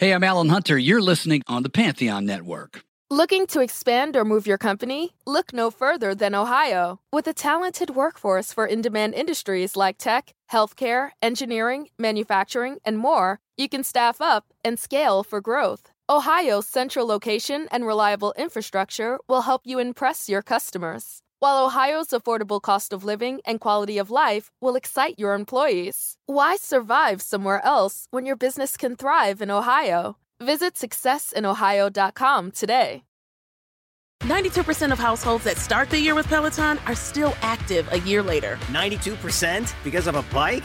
Hey, I'm Alan Hunter. You're listening on the Pantheon Network. Looking to expand or move your company? Look no further than Ohio. With a talented workforce for in demand industries like tech, healthcare, engineering, manufacturing, and more, you can staff up and scale for growth. Ohio's central location and reliable infrastructure will help you impress your customers, while Ohio's affordable cost of living and quality of life will excite your employees. Why survive somewhere else when your business can thrive in Ohio? Visit successinohio.com today. 92% of households that start the year with Peloton are still active a year later. 92% because of a bike?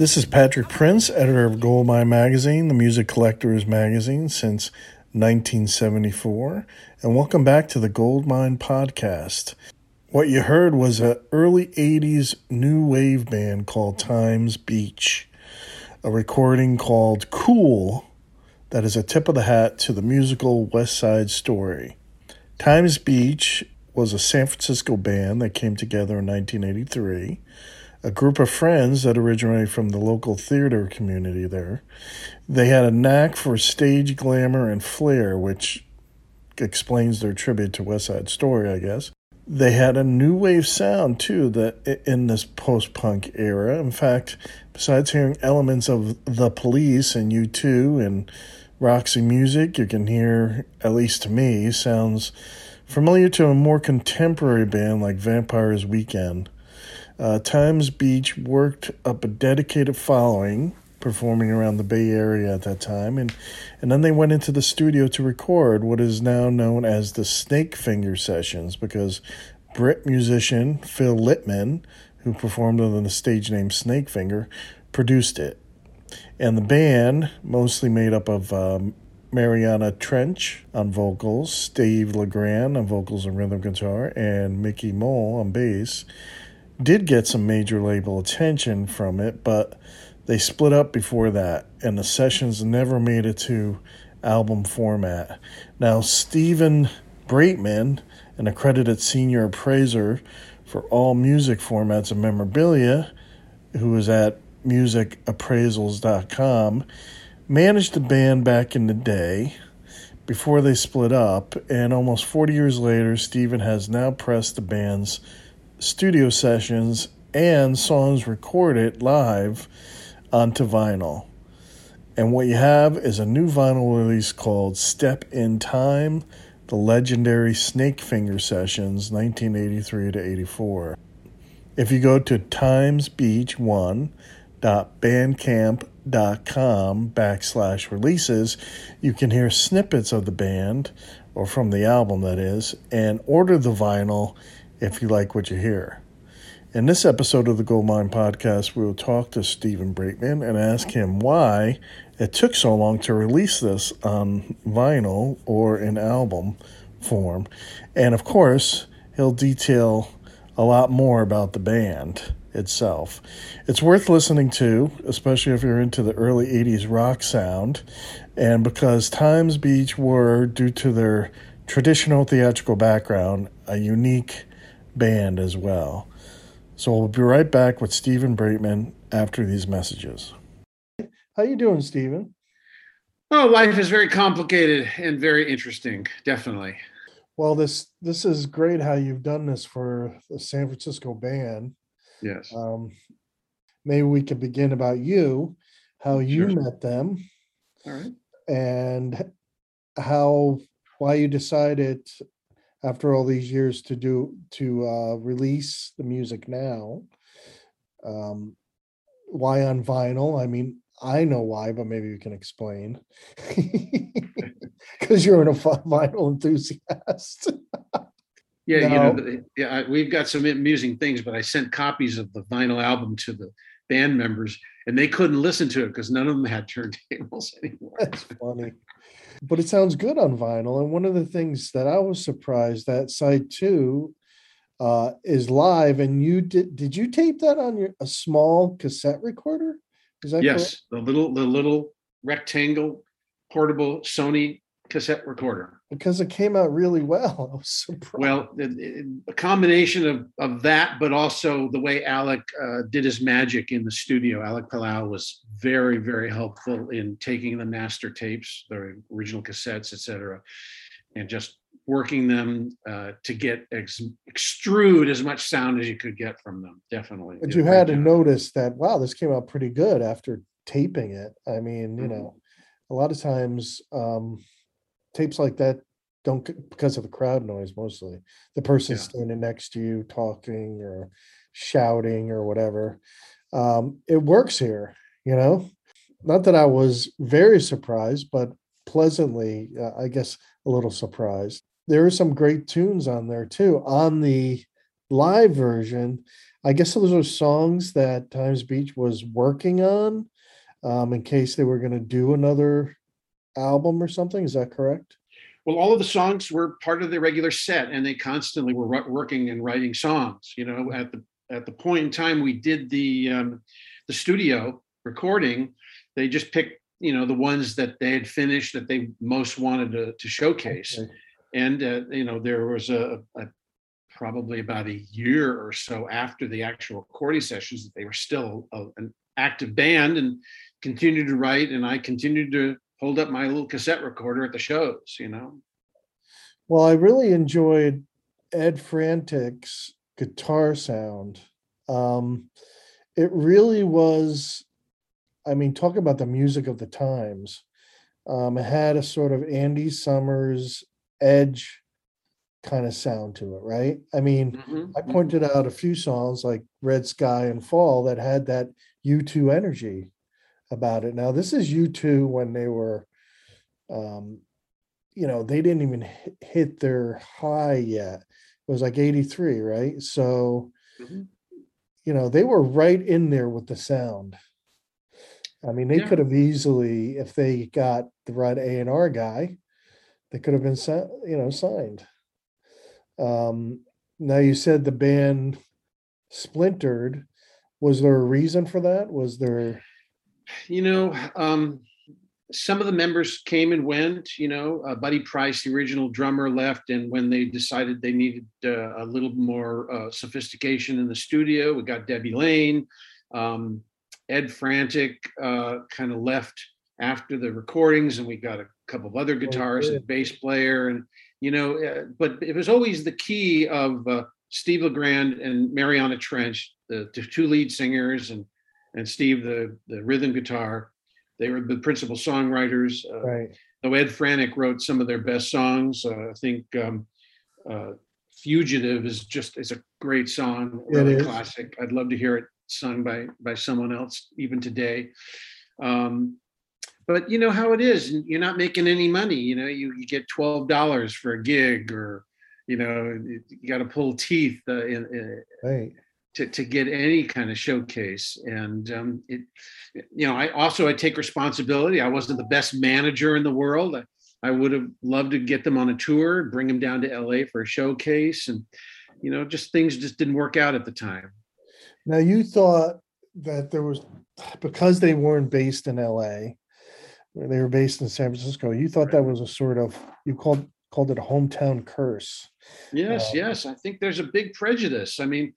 This is Patrick Prince, editor of Goldmine Magazine, the music collector's magazine since 1974, and welcome back to the Goldmine Podcast. What you heard was an early 80s new wave band called Times Beach, a recording called Cool that is a tip of the hat to the musical West Side Story. Times Beach was a San Francisco band that came together in 1983 a group of friends that originated from the local theater community there. They had a knack for stage glamour and flair, which explains their tribute to West Side Story, I guess. They had a new wave sound too that in this post-punk era. In fact, besides hearing elements of The Police and U2 and Roxy Music, you can hear, at least to me, sounds familiar to a more contemporary band like Vampires Weekend. Uh, Times Beach worked up a dedicated following, performing around the Bay Area at that time, and and then they went into the studio to record what is now known as the Snake Finger sessions, because Brit musician Phil Lithman, who performed under the stage name Snake Finger, produced it, and the band, mostly made up of um, Mariana Trench on vocals, Steve LeGrand on vocals and rhythm guitar, and Mickey Mole on bass did get some major label attention from it, but they split up before that, and the sessions never made it to album format. Now, Stephen Braitman, an accredited senior appraiser for all music formats and memorabilia, who was at musicappraisals.com, managed the band back in the day before they split up, and almost 40 years later, Stephen has now pressed the band's studio sessions and songs recorded live onto vinyl. And what you have is a new vinyl release called Step in Time, the legendary Snake Finger Sessions, 1983 to 84. If you go to timesbeach1.bandcamp.com backslash releases, you can hear snippets of the band, or from the album that is, and order the vinyl if you like what you hear. In this episode of the Goldmine Podcast, we will talk to Stephen Braitman and ask him why it took so long to release this on vinyl or in album form. And of course, he'll detail a lot more about the band itself. It's worth listening to, especially if you're into the early 80s rock sound, and because Times Beach were, due to their traditional theatrical background, a unique band as well. So we'll be right back with Stephen Braitman after these messages. How you doing, Stephen? Oh, life is very complicated and very interesting, definitely. Well, this this is great how you've done this for the San Francisco band. Yes. Um, maybe we could begin about you, how you Sure. met them, All right. and how why you decided after all these years to do to uh, release the music now. Um, why on vinyl? I mean, I know why, but maybe you can explain. Because you're an a vinyl enthusiast. Yeah, you know, yeah, we've got some amusing things, but I sent copies of the vinyl album to the band members and they couldn't listen to it because none of them had turntables anymore. That's funny. But it sounds good on vinyl. And one of the things that I was surprised that side two uh, is live. And you did did you tape that on your a small cassette recorder? Is that correct? Yes, the little, the little rectangle portable Sony cassette recorder. Because it came out really well. I was surprised. Well, it- it- a combination of, of that, but also the way Alec uh, did his magic in the studio. Alec Palao was very, very helpful in taking the master tapes, the original cassettes, etc., and just working them uh, to get ex- extrude as much sound as you could get from them. Definitely. But you had to job. notice that wow, this came out pretty good after taping it. I mean, you Mhm. know, a lot of times um tapes like that don't because of the crowd noise mostly. The person Yeah. standing next to you talking or shouting or whatever. Um it works here, you know. Not that I was very surprised, but pleasantly, uh, I guess, a little surprised. There are some great tunes on there too. On the live version, I guess those are songs that Times Beach was working on um, in case they were going to do another album or something. Is that correct? Well, all of the songs were part of the regular set, and they constantly were working and writing songs. You know, at the at the point in time we did the um, the studio recording, they just picked you know the ones that they had finished that they most wanted to, to showcase, Okay. and uh, you know there was a, a probably about a year or so after the actual recording sessions that they were still a, an active band and continued to write, and I continued to hold up my little cassette recorder at the shows. You know. Well, I really enjoyed Ed Frantic's guitar sound. Um, it really was, I mean, talk about the music of the times. Um, it had a sort of Andy Summers edge kind of sound to it, right? I mean, Mhm, I mhm. pointed out a few songs like Red Sky and Fall that had that U2 energy about it. Now, this is U2 when they were, um, you know, they didn't even hit, their high yet. It was like 83, right? So, Mhm. you know, they were right in there with the sound. I mean, they Yeah. could have easily, if they got the right A and R guy, they could have been, you know, signed. Um, now you said the band splintered. Was there a reason for that? Was there? You know, um, some of the members came and went. You know, uh, Buddy Price, the original drummer, left, and when they decided they needed uh, a little more uh, sophistication in the studio, we got Debbie Lane. Um, Ed Frantic uh, kind of left after the recordings, and we got a couple of other guitarists good. and bass player, and you know, uh, but it was always the key of uh, Steve Legrand and Mariana Trench, the, the two lead singers, and and Steve, the the rhythm guitar. They were the principal songwriters. Uh, Right. Though Ed Franick wrote some of their best songs. Uh, I think um, uh, "Fugitive" is just is a great song, really classic. I'd love to hear it sung by by someone else even today. Um, but you know how it is. You're not making any money. You know, you, you get twelve dollars for a gig, or you know, you got to pull teeth uh, in, in, Right. To, to get any kind of showcase. And um, it you know i also i take responsibility. I wasn't the best manager in the world. I, I would have loved to get them on a tour bring them down to la for a showcase. And you know just things just didn't work out at the time. Now you thought that there was because they weren't based in LA, they were based in San Francisco. You thought that was a sort of you called called it a hometown curse. yes Um, yes. I think there's a big prejudice. I mean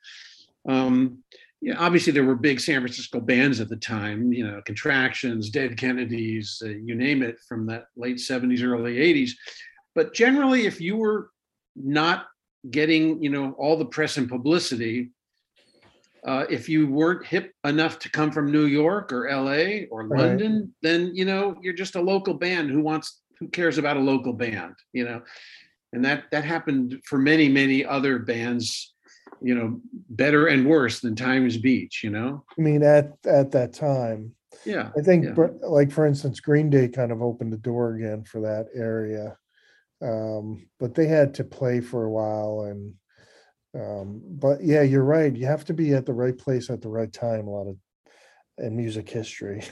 um yeah obviously there were big san francisco bands at the time you know contractions dead kennedys uh, you name it from that late 70s early 80s but generally if you were not getting you know all the press and publicity uh, if you weren't hip enough to come from new york or la or Right. london then you know you're just a local band who wants who cares about a local band you know and that that happened for many many other bands you know better and worse than times beach you know I mean, at at that time, Yeah. I think, yeah. Like for instance, Green Day kind of opened the door again for that area. Um, but they had to play for a while and um, but yeah, you're right. You have to be at the right place at the right time, a lot of in music history.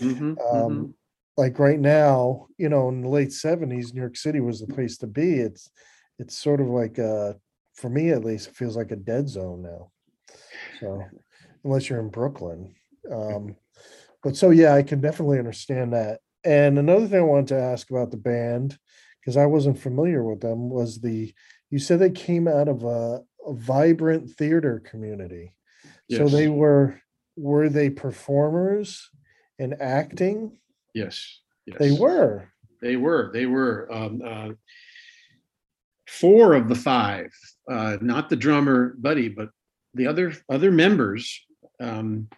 Mhm, mhm. Um, like right now, you know, in the late seventies, New York City was the place to be. It's it's sort of like uh for me at least, it feels like a dead zone now. So unless you're in Brooklyn. Um but so yeah, I can definitely understand that. And another thing I wanted to ask about the band, because I wasn't familiar with them, was the you said they came out of a, a vibrant theater community. So they were were they performers and acting? Yes. Yes. They were. They were. They were. Um, uh, four of the five, uh, not the drummer Buddy, but the other other members. Um,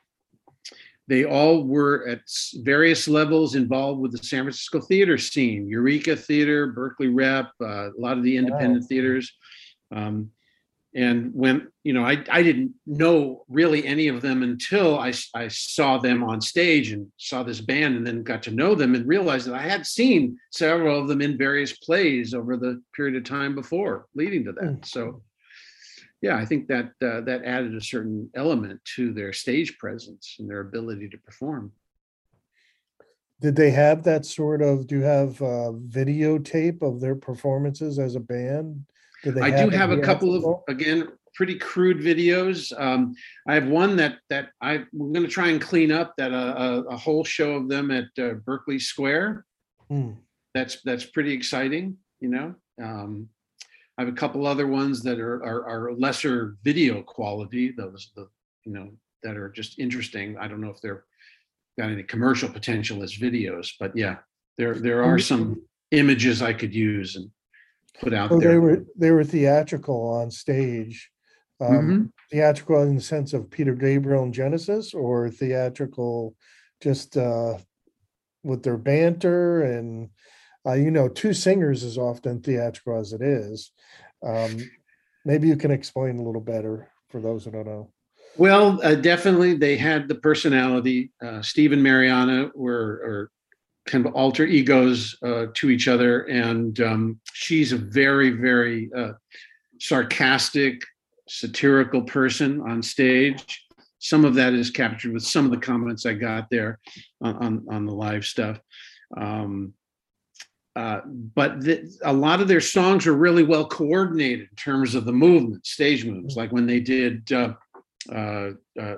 they all were at various levels involved with the San Francisco theater scene, Eureka Theater, Berkeley Rep, uh, a lot of the independent theaters. Um, and when you know, I I didn't know really any of them until I saw them on stage and saw this band, and then got to know them and realized that I had seen several of them in various plays over the period of time before leading to that. Mm. So, yeah, I think that uh, that added a certain element to their stage presence and their ability to perform. Did they have that sort of, do you have videotape of their performances as a band? I do have a couple of again pretty crude videos. Um, I have one that that I we're going to try and clean up that uh, a, a whole show of them at uh, Berkeley Square. Hmm. That's that's pretty exciting, you know. Um, I have a couple other ones that are are, are lesser video quality. Those the you know that are just interesting. I don't know if they're got any commercial potential as videos, but yeah, there there are some images I could use and put out So there. they were, they were theatrical on stage. Um, Mhm. theatrical in the sense of Peter Gabriel and Genesis or theatrical just uh with their banter and uh, you know, two singers is often theatrical as it is. Um, maybe you can explain a little better for those who don't know. Well, uh, definitely, they had the personality. Uh, Steve and Mariana were, are kind of alter egos uh, to each other, and um, she's a very, very uh, sarcastic, satirical person on stage. Some of that is captured with some of the comments I got there on on, on the live stuff. Um, uh, but a lot of their songs are really well coordinated in terms of the movement, stage moves, like when they did uh, uh, uh,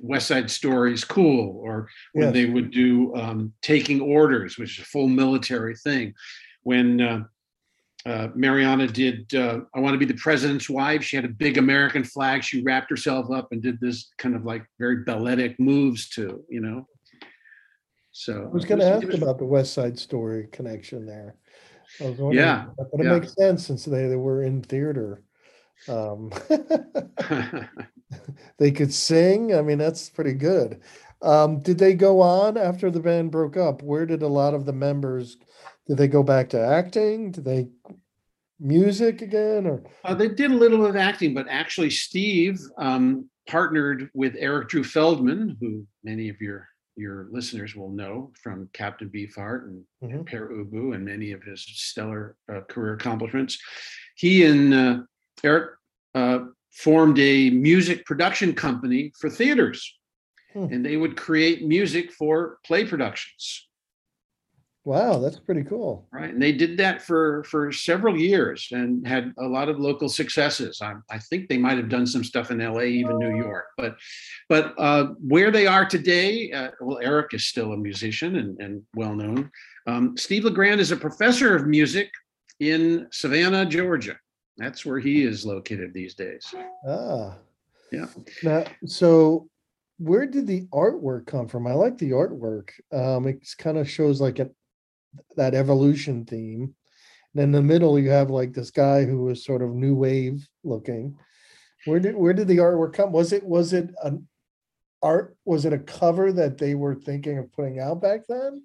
West Side Story's "Cool," or when Yes. they would do um, "Taking Orders," which is a full military thing. When uh, uh, Mariana did uh, "I Want to Be the President's Wife," she had a big American flag. She wrapped herself up and did this kind of like very balletic moves to, you know. So I was gonna ask was- about the West Side Story connection there. I was wondering, Yeah, But it yeah. makes sense since they, they were in theater. Um, they could sing. I mean, that's pretty good. Um, did they go on after the band broke up? Where did a lot of the members, did they go back to acting? Did they music again or? Uh, they did a little bit of acting, but actually, Steve um, partnered with Eric Drew Feldman, who many of your your listeners will know from Captain Beefheart and, Mhm. Pere Ubu and many of his stellar uh, career accomplishments. He and uh, Eric uh, formed a music production company for theaters, Hmm. and they would create music for play productions. Wow, that's pretty cool. right and they did that for for several years and had a lot of local successes i, I think they might have done some stuff in la even new york but but uh, where they are today uh, well eric is still a musician and, and well known um, steve legrand is a professor of music in savannah georgia that's where he is located these days Ah. Yeah. Now, so where did the artwork come from? I like the artwork. Um, it kind of shows like a, that evolution theme. And in the middle, you have like this guy who was sort of new wave looking. Where did where did the artwork come? Was it was it an art? Was it a cover that they were thinking of putting out back then?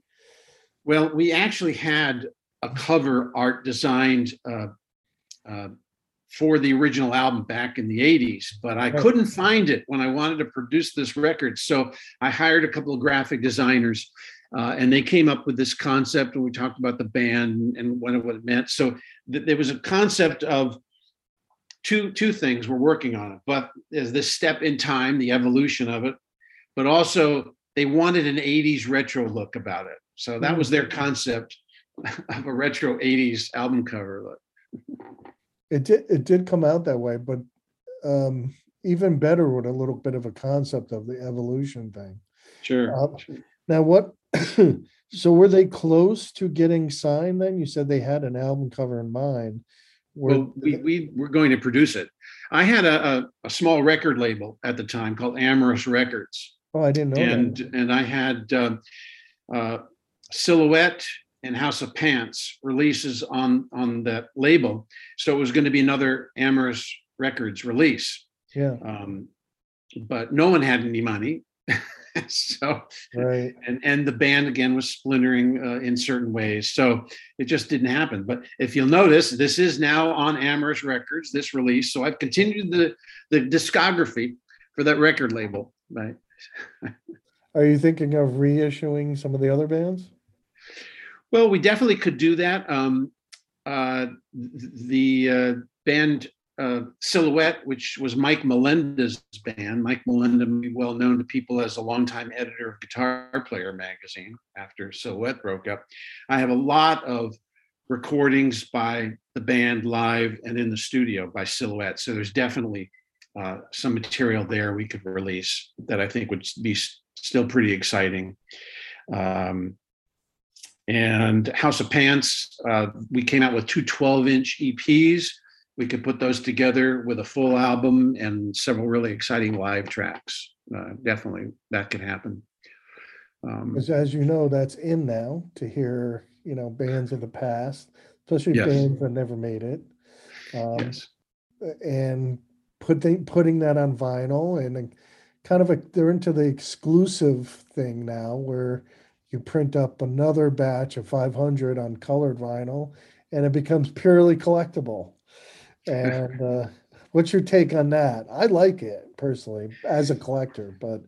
Well, we actually had a cover art designed uh, uh, for the original album back in the 80s, but I Right. couldn't find it when I wanted to produce this record. So I hired a couple of graphic designers uh, and they came up with this concept and we talked about the band and what it, what it meant. So th- there was a concept of two two things we're working on it, but there's this step in time, the evolution of it, but also they wanted an 80s retro look about it. So that was their concept of a retro 80s album cover look. It did, it did come out that way, but um, even better with a little bit of a concept of the evolution thing. Sure. Um, Now, what, so were they close to getting signed then? You said they had an album cover in mind. Were- Well, we, we were going to produce it. I had a, a, a small record label at the time called Amorous Records. Oh, I didn't know and that. and I had uh, uh, Silhouette and House of Pants releases on on that label, so it was going to be another Amorous Records release. Yeah, Um, but no one had any money, so right. and and the band again was splintering uh, in certain ways, so it just didn't happen. But if you'll notice, this is now on Amorous Records, this release. So I've continued the the discography for that record label, right? Are you thinking of reissuing some of the other bands? Well, we definitely could do that. Um, uh, the uh, band uh, Silhouette, which was Mike Molenda's band. Mike be well known to people as a longtime editor of Guitar Player magazine after Silhouette broke up. I have a lot of recordings by the band live and in the studio by Silhouette. So there's definitely uh, some material there we could release that I think would be still pretty exciting. Um, and House of Pants, uh, we came out with two 12 inch EPs. We could put those together with a full album and several really exciting live tracks. Uh, definitely that could happen. Um, Because as you know, that's in now to hear, you know, bands of the past, especially Yes. bands that never made it. Um, yes. and putting putting that on vinyl and kind of a they're into the exclusive thing now where you print up another batch of 500 on colored vinyl and it becomes purely collectible and uh, what's your take on that i like it personally as a collector but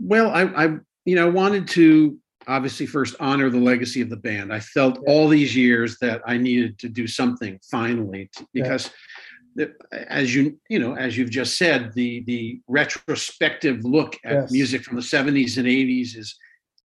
Well, I, I, you know, wanted to obviously first honor the legacy of the band. I felt all these years that I needed to do something finally to- because, the, as you, you know, as you've just said, the the retrospective look at Yes. music from the '70s and '80s is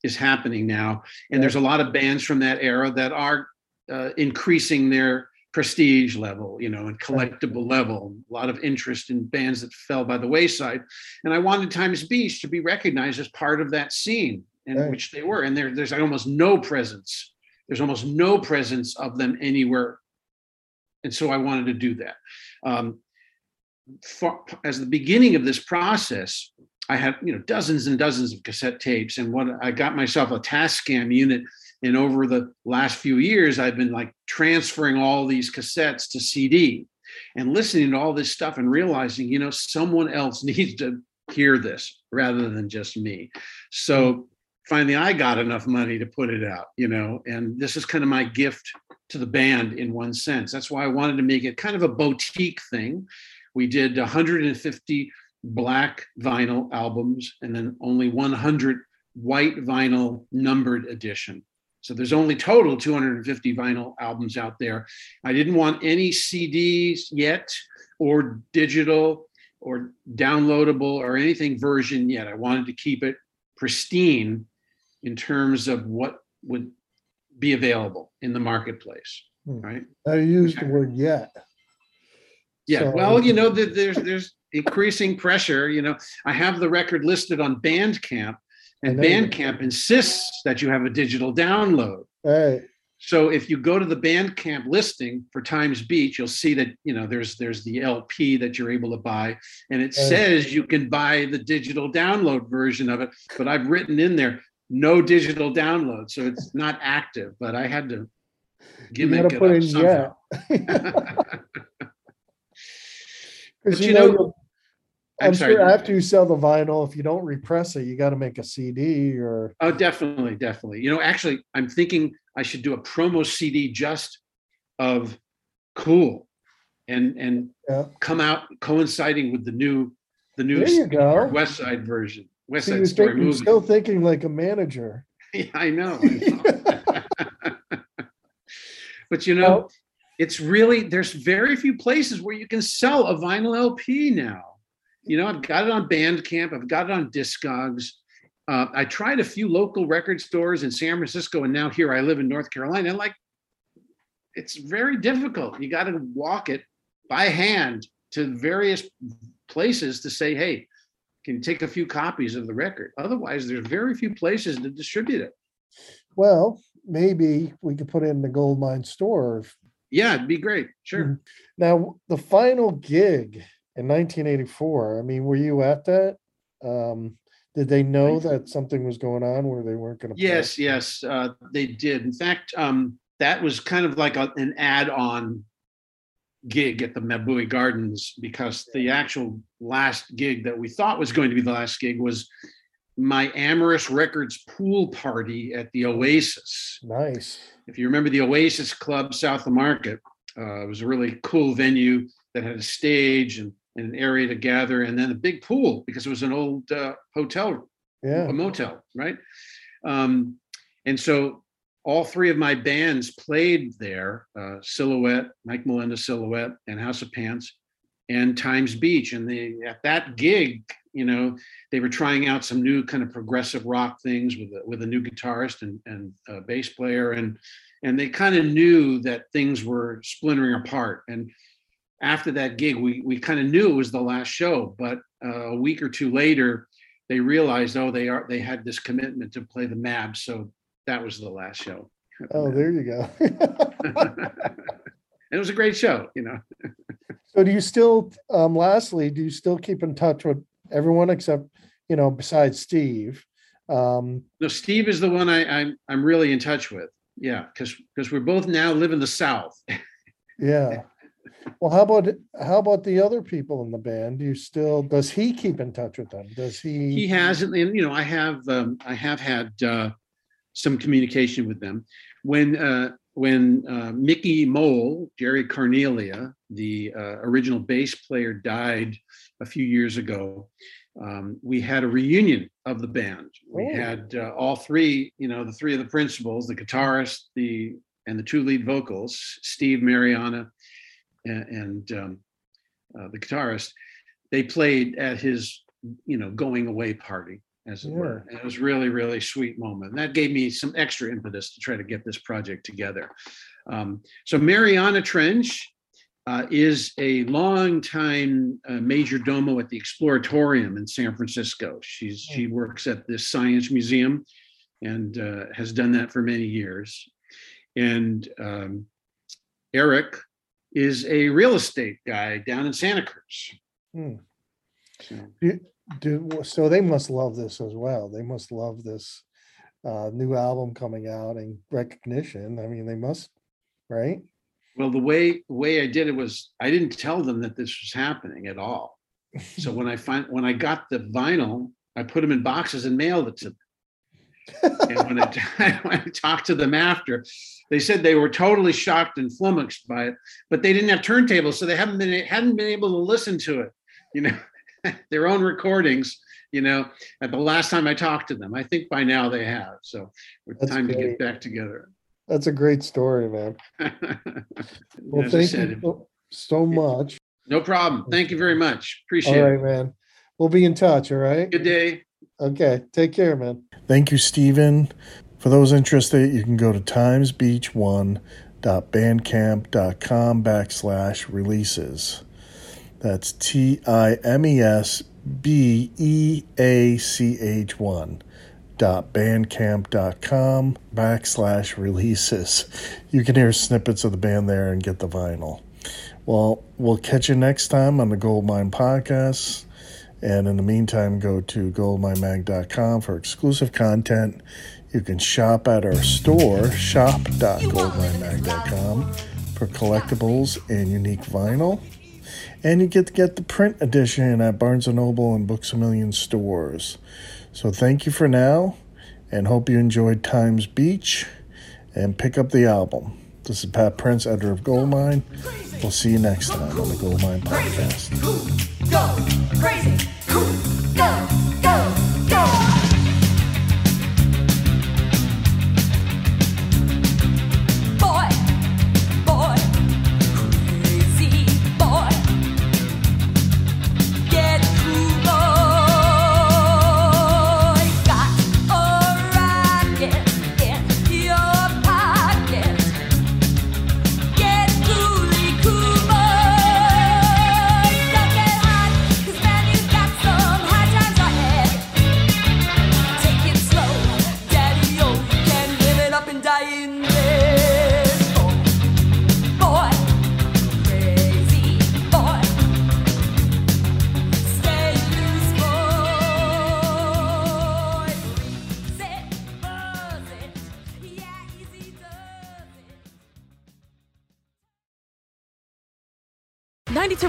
is happening now, and there's a lot of bands from that era that are uh, increasing their prestige level, you know, and collectible level. A lot of interest in bands that fell by the wayside and I wanted Times Beach to be recognized as part of that scene, in Right. which they were. And there, there's almost no presence. There's almost no presence of them anywhere. And so I wanted to do that. Um, for, as the beginning of this process, I had you know dozens and dozens of cassette tapes, and what I got myself a Tascam unit. And over the last few years, I've been like transferring all these cassettes to CD and listening to all this stuff and realizing, you know, someone else needs to hear this rather than just me. So hmm. finally, I got enough money to put it out, you know, and this is kind of my gift to the band in one sense. That's why I wanted to make it kind of a boutique thing. We did 150 black vinyl albums and then only 100 white vinyl numbered edition. So there's only total 250 vinyl albums out there. I didn't want any CDs yet or digital or downloadable or anything version yet. I wanted to keep it pristine in terms of what would be available in the marketplace, Hmm. right? i used the word yet Yeah, So- well, you know, th- there's there's increasing pressure. You know, I have the record listed on Bandcamp, and Bandcamp insists that you have a digital download. hey So if you go to the Bandcamp listing for Times Beach, you'll see that you know there's there's the LP that you're able to buy, and it Right. says you can buy the digital download version of it. But I've written in there no digital download, so it's not active. But I had to you gimmick gotta it put up in somehow. But because you you know, know- I'm I'm sorry. sure after you sell the vinyl, if you don't repress it, you got to make a CD or Oh, definitely, definitely. You know, actually, I'm thinking I should do a promo CD just of Cool and and Yeah. come out coinciding with the new the new There you go. West Side version, West Side Story thinking, movie. still thinking like a manager. Yeah, I know. I know. but you know, it's really there's very few places where you can sell a vinyl LP now. You know, I've got it on Bandcamp, I've got it on Discogs. Uh, I tried a few local record stores in San Francisco, and now here I live in North Carolina. And like, it's very difficult. You got to walk it by hand to various places to say, "Hey, can you take a few copies of the record?" Otherwise, there's very few places to distribute it. well, maybe we could put it in the gold mine store. Yeah, it'd be great. Sure. Now, the final gig in 1984. I mean, were you at that? Um, did they know that something was going on where they weren't going to? Yes, yes, uh, they did. In fact, um, that was kind of like a, an add-on gig at the Mabuhay Gardens because the actual last gig that we thought was going to be the last gig was my Amorous Records pool party at the Oasis. Nice. If you remember the Oasis Club south of Market, uh, it was a really cool venue that had a stage and, and an area to gather, and then a big pool because it was an old uh, hotel Yeah. a motel, right? Um, and so all three of my bands played there uh, Silhouette, Mike Molenda Silhouette, and House of Pants, and Times Beach. And they, at that gig, you know, they were trying out some new kind of progressive rock things with a, with a new guitarist and, and a bass player. And, and they kind of knew that things were splintering apart. And after that gig, we, we kind of knew it was the last show. But uh, a week or two later, they realized, oh, they are they had this commitment to play the Mab, so that was the last show. Oh, there you go. it was a great show, you know. so, do you still? Um, lastly, do you still keep in touch with everyone except you know besides Steve? Um, No, Steve is the one I, I'm I'm really in touch with. Yeah, because because we both now live in the South. yeah. Well, how about how about the other people in the band? Do you still does he keep in touch with them? Does he? he hasn't and you know i have um, i have had uh, some communication with them when uh, when uh, mickey mole jerry carnelia the uh, original bass player died a few years ago um, we had a reunion of the band we Oh. had uh, all three you know the three of the principals the guitarist the and the two lead vocals steve mariana and, and um, uh, the guitarist they played at his you know going away party as it were. And it was really really sweet moment. And that gave me some extra impetus to try to get this project together. Um, so mariana trench uh, is a longtime uh, major domo at the exploratorium in san francisco. She's she works at this science museum and uh, has done that for many years. And um, eric is a real estate guy down in santa cruz Hmm. so, do so they must love this as well. They must love this uh, new album coming out and recognition. I mean, they must, right? Well, the way the way I did it was I didn't tell them that this was happening at all. So when I find when I got the vinyl, I put them in boxes and mailed it to them. And when I, when I talked to them after, they said they were totally shocked and flummoxed by it, but they didn't have turntables, so they haven't been hadn't been able to listen to it. You know, their own recordings. You know, at the last time I talked to them, I think by now they have. So it's time to get back together. That's a great story, man. Well, As thank said, you so- so much. No problem. Thank you very much. All Appreciate right, it. man. We'll be in touch. All right. Good day. Okay. Take care, man. Thank you, Stephen. For those interested, you can go to timesbeach1.bandcamp.com backslash releases. That's T I M E S B E A C H 1 dot bandcamp.com backslash releases. You can hear snippets of the band there and get the vinyl. Well, we'll catch you next time on the Goldmine Podcast. And in the meantime, go to goldminemag.com for exclusive content. You can shop at our store, shop.goldminemag.com, for collectibles and unique vinyl. And you get to get the print edition at Barnes & Noble and Books A Million stores. So thank you for now, and hope you enjoyed Times Beach, and pick up the album. This is Pat Prince, editor of Goldmine. We'll see you next time on the Goldmine Podcast. Go. Crazy. Go, go,